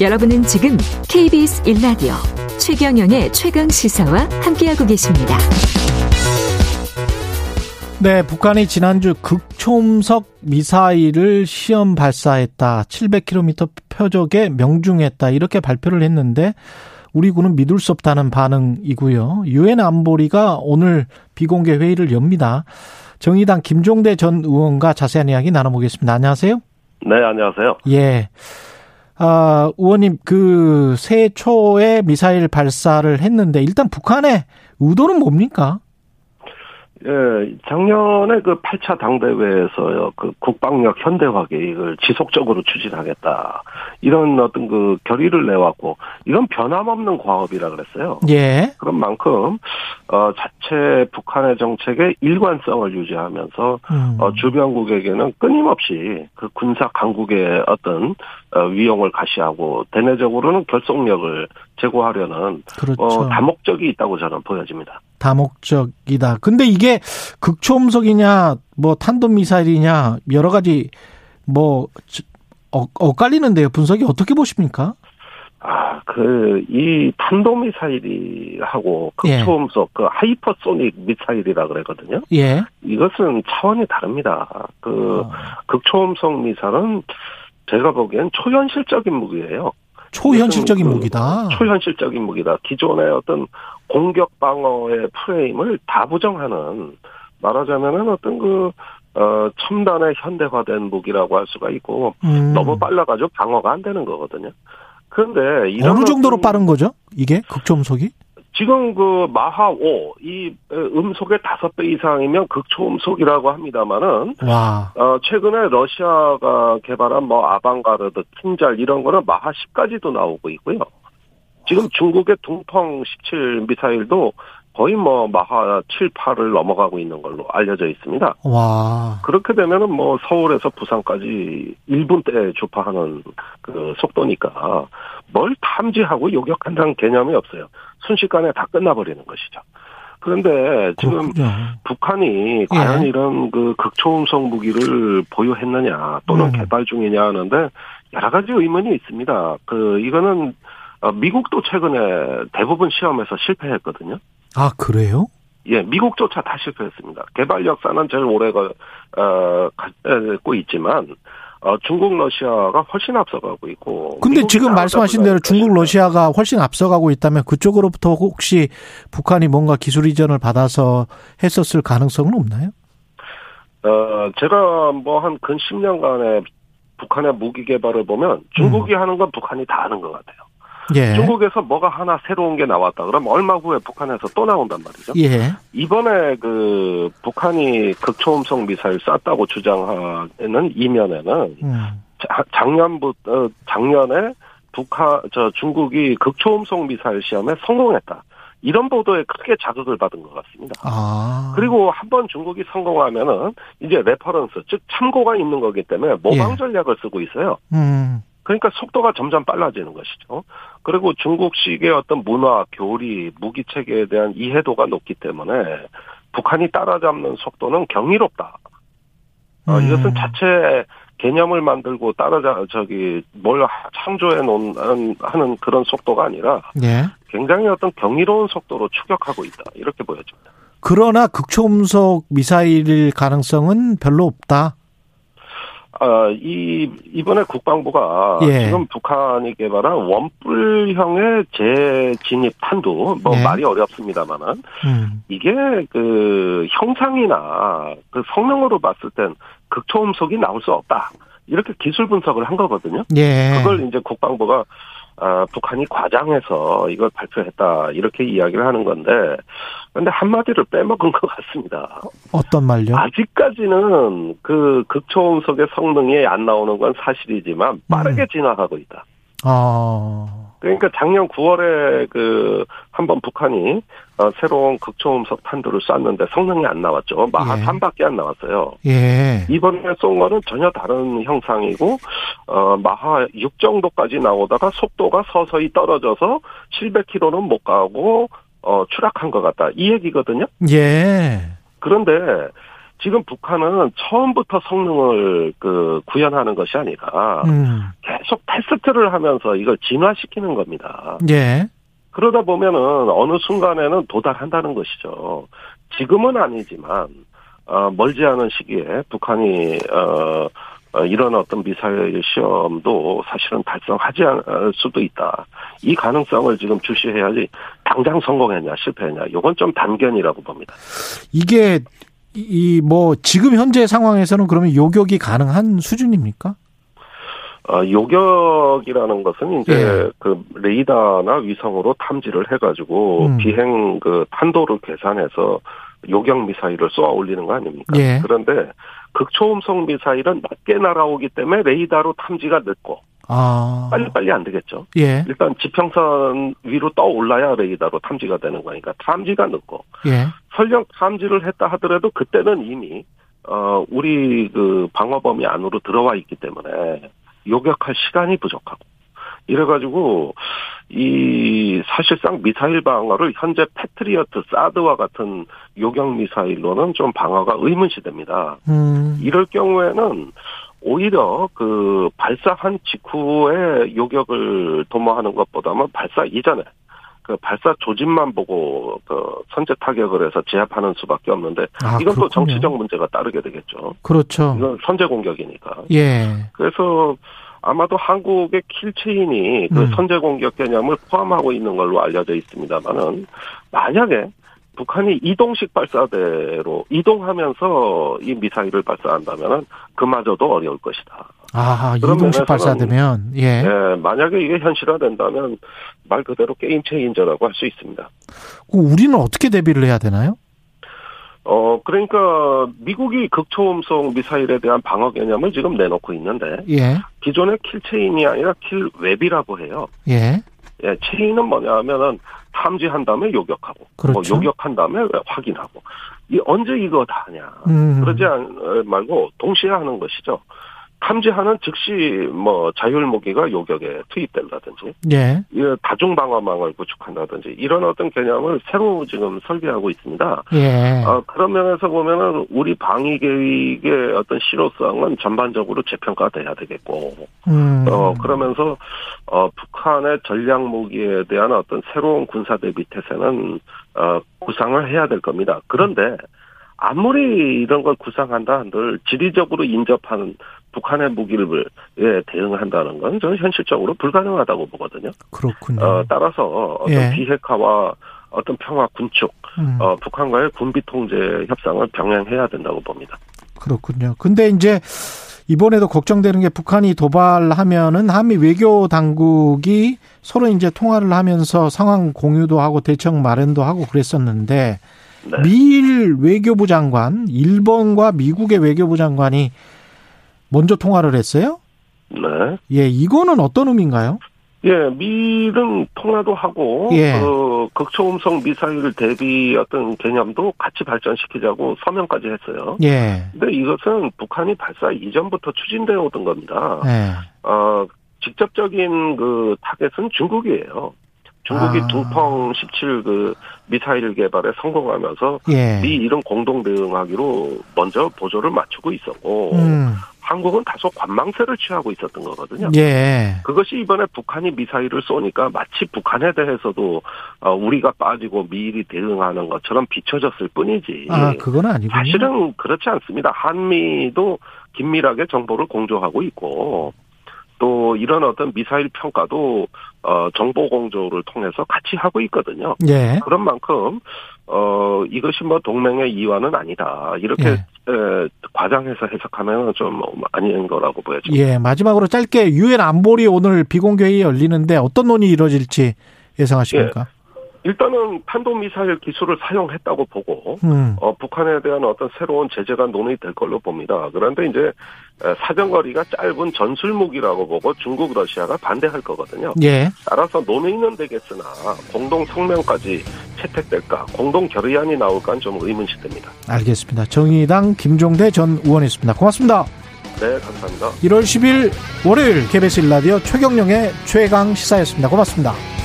여러분은 지금 KBS 1라디오 최경영의 최강 시사와 함께하고 계십니다. 네, 북한이 지난주 극초음속 미사일을 시험 발사했다. 700km 표적에 명중했다. 이렇게 발표를 했는데 우리 군은 믿을 수 없다는 반응이고요. 유엔 안보리가 오늘 비공개 회의를 엽니다. 정의당 김종대 전 의원과 자세한 이야기 나눠보겠습니다. 안녕하세요. 네, 안녕하세요. 예. 아, 의원님, 그, 새해 초에 미사일 발사를 했는데, 일단 북한의 의도는 뭡니까? 예, 작년에 그 8차 당대회에서 그 국방력 현대화 계획을 지속적으로 추진하겠다. 이런 어떤 그 결의를 내왔고, 이건 변함없는 과업이라 그랬어요. 예. 그런 만큼, 어, 자체 북한의 정책의 일관성을 유지하면서, 음. 어, 주변국에게는 끊임없이 그 군사 강국의 어떤, 어, 위용을 가시하고, 대내적으로는 결속력을 제고하려는, 그렇죠. 어, 다목적이 있다고 저는 보여집니다. 다목적이다. 근데 이게 극초음속이냐, 뭐 탄도미사일이냐, 여러 가지 뭐, 어, 엇갈리는데요. 분석이 어떻게 보십니까? 아, 그, 이 탄도미사일이하고 예. 극초음속, 그 하이퍼소닉 미사일이라 그러거든요. 예. 이것은 차원이 다릅니다. 그, 어, 극초음속 미사일은 제가 보기엔 초현실적인 무기예요. 초현실적인 그 무기다. 초현실적인 무기다. 기존의 어떤 공격 방어의 프레임을 다 부정하는, 말하자면은 어떤 그, 어, 첨단의 현대화된 무기라고 할 수가 있고, 음. 너무 빨라가지고 방어가 안 되는 거거든요. 그런데 이런 어느 정도로 빠른 거죠? 이게 극초음속이? 지금 그 마하 5, 이 음속의 다섯 배 이상이면 극초음속이라고 합니다만은 와. 어 최근에 러시아가 개발한 뭐 아방가르드, 킨잘 이런 거는 마하 10까지도 나오고 있고요. 지금 중국의 둥펑 17 미사일도 거의 뭐 마하 7, 8을 넘어가고 있는 걸로 알려져 있습니다. 와. 그렇게 되면은 뭐 서울에서 부산까지 1분대 주파하는 그 속도니까 뭘 탐지하고 요격한다는 개념이 없어요. 순식간에 다 끝나버리는 것이죠. 그런데 지금 그렇군요. 북한이 과연 이런 그 극초음속 무기를 보유했느냐 또는 음. 개발 중이냐 하는데 여러 가지 의문이 있습니다. 그 이거는 어, 미국도 최근에 대부분 시험에서 실패했거든요. 아, 그래요? 예, 미국조차 다 실패했습니다. 개발 역사는 제일 오래 가, 어, 갖고 있지만, 어, 중국, 러시아가 훨씬 앞서가고 있고. 근데 지금 말씀하신 대로 중국. 러시아가 훨씬 앞서가고 있다면 그쪽으로부터 혹시 북한이 뭔가 기술 이전을 받아서 했었을 가능성은 없나요? 어, 제가 뭐 한 근 10년간의 북한의 무기 개발을 보면 중국이 하는 건 북한이 다 하는 것 같아요. 예. 중국에서 뭐가 하나 새로운 게 나왔다. 그럼 얼마 후에 북한에서 또 나온단 말이죠. 예. 이번에 그 북한이 극초음속 미사일 쐈다고 주장하는 이면에는 음. 자- 작년부터 작년에 북한 저 중국이 극초음속 미사일 시험에 성공했다. 이런 보도에 크게 자극을 받은 것 같습니다. 아. 그리고 한 번 중국이 성공하면은 이제 reference 즉 참고가 있는 거기 때문에 모방 예. 전략을 쓰고 있어요. 음. 그러니까 속도가 점점 빨라지는 것이죠. 그리고 중국식의 어떤 문화, 교리, 무기 체계에 대한 이해도가 높기 때문에 북한이 따라잡는 속도는 경이롭다. 어, 음. 이것은 자체 개념을 만들고 따라자 저기 뭘 창조해 놓은 하는 그런 속도가 아니라 예. 굉장히 어떤 경이로운 속도로 추격하고 있다 이렇게 보여집니다. 그러나 극초음속 미사일일 가능성은 별로 없다. 아, 이, 이번에 국방부가 예. 지금 북한이 개발한 원뿔형의 재진입 탄두, 뭐 예. 말이 어렵습니다만은, 음. 이게 그 형상이나 그 성능으로 봤을 땐 극초음속이 나올 수 없다. 이렇게 기술 분석을 한 거거든요. 예. 그걸 이제 국방부가 아, 북한이 과장해서 이걸 발표했다. 이렇게 이야기를 하는 건데, 근데 한마디를 빼먹은 것 같습니다. 어떤 말요? 아직까지는 그 극초음속의 성능이 안 나오는 건 사실이지만 빠르게 음. 진화하고 있다. 아. 그러니까 작년 9월에 그 한 번 북한이 어, 새로운 극초음속 탄두를 쐈는데 성능이 안 나왔죠. 마하 예. 3밖에 안 나왔어요. 예. 이번에 쏜 거는 전혀 다른 형상이고 어 마하 6 정도까지 나오다가 속도가 서서히 떨어져서 700km는 못 가고 어 추락한 것 같다. 이 얘기거든요. 예. 그런데 지금 북한은 처음부터 성능을 그 구현하는 것이 아니라 음. 계속 테스트를 하면서 이걸 진화시키는 겁니다. 예. 그러다 보면은 어느 순간에는 도달한다는 것이죠. 지금은 아니지만 어, 멀지 않은 시기에 북한이 어, 어, 이런 어떤 미사일 시험도 사실은 달성하지 않을 수도 있다. 이 가능성을 지금 주시해야지 당장 성공했냐 실패했냐 이건 좀 단견이라고 봅니다. 이게 이 뭐 지금 현재 상황에서는 그러면 요격이 가능한 수준입니까? 어, 요격이라는 것은 이제 예. 그 레이더나 위성으로 탐지를 해가지고 음. 비행 그 탄도를 계산해서 요격 미사일을 쏘아 올리는 거 아닙니까? 예. 그런데 극초음속 미사일은 낮게 날아오기 때문에 레이더로 탐지가 늦고 아. 빨리빨리 안 되겠죠. 예. 일단 지평선 위로 떠 올라야 레이더로 탐지가 되는 거니까 탐지가 늦고 예. 설령 탐지를 했다 하더라도 그때는 이미 어 우리 그 방어 범위 안으로 들어와 있기 때문에 요격할 시간이 부족하고 이래가지고 이 사실상 미사일 방어를 현재 패트리어트 사드와 같은 요격 미사일로는 좀 방어가 의문시됩니다. 음. 이럴 경우에는 오히려 그 발사한 직후에 요격을 도모하는 것보다는 발사 이전에 그 발사 조짐만 보고 그 선제 타격을 해서 제압하는 수밖에 없는데 아, 이건 또 그렇군요. 정치적 문제가 따르게 되겠죠. 그렇죠. 이건 선제 공격이니까. 예. 그래서 아마도 한국의 킬체인이 그 음. 선제 공격 개념을 포함하고 있는 걸로 알려져 있습니다만은 만약에 북한이 이동식 발사대로 이동하면서 이 미사일을 발사한다면은 그마저도 어려울 것이다. 아, 이동식 발사되면 예. 예, 만약에 이게 현실화된다면 말 그대로 game changer라고 할 수 있습니다. 그 우리는 어떻게 대비를 해야 되나요? 어, 그러니까 미국이 극초음속 미사일에 대한 방어 개념을 지금 내놓고 있는데 예. 기존의 kill chain이 아니라 kill web이라고 해요. 예. 예, 체인은 뭐냐 하면은 탐지한 다음에 요격하고, 그렇죠. 뭐 요격한 다음에 확인하고. 이 언제 이거 다 하냐. 음. 그러지 않, 어, 말고 동시에 하는 것이죠. 탐지하는 즉시 뭐 자율무기가 요격에 투입된다든지, 예. 이 다중방어망을 구축한다든지 이런 어떤 개념을 새로 지금 설계하고 있습니다. 예. 어, 그런 면에서 보면은 우리 방위 계획의 어떤 실효성은 전반적으로 재평가돼야 되겠고, 음. 어, 그러면서, 어, 북한의 전략 무기에 대한 어떤 새로운 군사 대비 태세는, 어, 구상을 해야 될 겁니다. 그런데, 아무리 이런 걸 구상한다 한들 지리적으로 인접하는 북한의 무기를 예, 대응한다는 건 저는 현실적으로 불가능하다고 보거든요. 그렇군요. 어, 따라서 어떤 예. 비핵화와 어떤 평화 군축, 음. 어, 북한과의 군비 통제 협상을 병행해야 된다고 봅니다. 그렇군요. 근데 이제 이번에도 걱정되는 게 북한이 도발하면은 한미 외교 당국이 서로 이제 통화를 하면서 상황 공유도 하고 대책 마련도 하고 그랬었는데 네. 미일 외교부 장관, 일본과 미국의 외교부 장관이 먼저 통화를 했어요? 네. 예, 이거는 어떤 의미인가요? 예, 미는 통화도 하고, 예. 그, 극초음속 미사일 대비 어떤 개념도 같이 발전시키자고 서명까지 했어요. 예. 근데 이것은 북한이 발사 이전부터 추진되어 오던 겁니다. 예. 어, 직접적인 그 타겟은 중국이에요. 중국이 아. 둥펑 17그 미사일 개발에 성공하면서 예. 미 이런 공동 대응하기로 먼저 보조를 맞추고 있었고, 음. 한국은 다소 관망세를 취하고 있었던 거거든요. 예. 그것이 이번에 북한이 미사일을 쏘니까 마치 북한에 대해서도 어, 우리가 빠지고 미일이 대응하는 것처럼 비춰졌을 뿐이지. 아, 그건 아니군요. 사실은 그렇지 않습니다. 한미도 긴밀하게 정보를 공조하고 있고 또 이런 어떤 미사일 평가도 어, 정보 공조를 통해서 같이 하고 있거든요. 예. 그런 만큼 어 이것이 뭐 동맹의 이완은 아니다 이렇게 예. 에, 과장해서 해석하면 좀 아닌 거라고 보여집니다. 예, 마지막으로 짧게 유엔 안보리 오늘 비공개회의 열리는데 어떤 논의 이루어질지 예상하십니까? 일단은 탄도미사일 기술을 사용했다고 보고 음. 어, 북한에 대한 어떤 새로운 제재가 논의될 걸로 봅니다. 그런데 이제 에, 사정거리가 짧은 전술무기라고 보고 중국, 러시아가 반대할 거거든요. 예. 따라서 논의는 되겠으나 공동 성명까지 채택될까, 공동 결의안이 나올까는 좀 의문시 됩니다. 알겠습니다. 정의당 김종대 전 의원이었습니다. 고맙습니다. 네, 감사합니다. 1월 10일 월요일 KBS 일라디오 최경령의 최강 시사였습니다. 고맙습니다.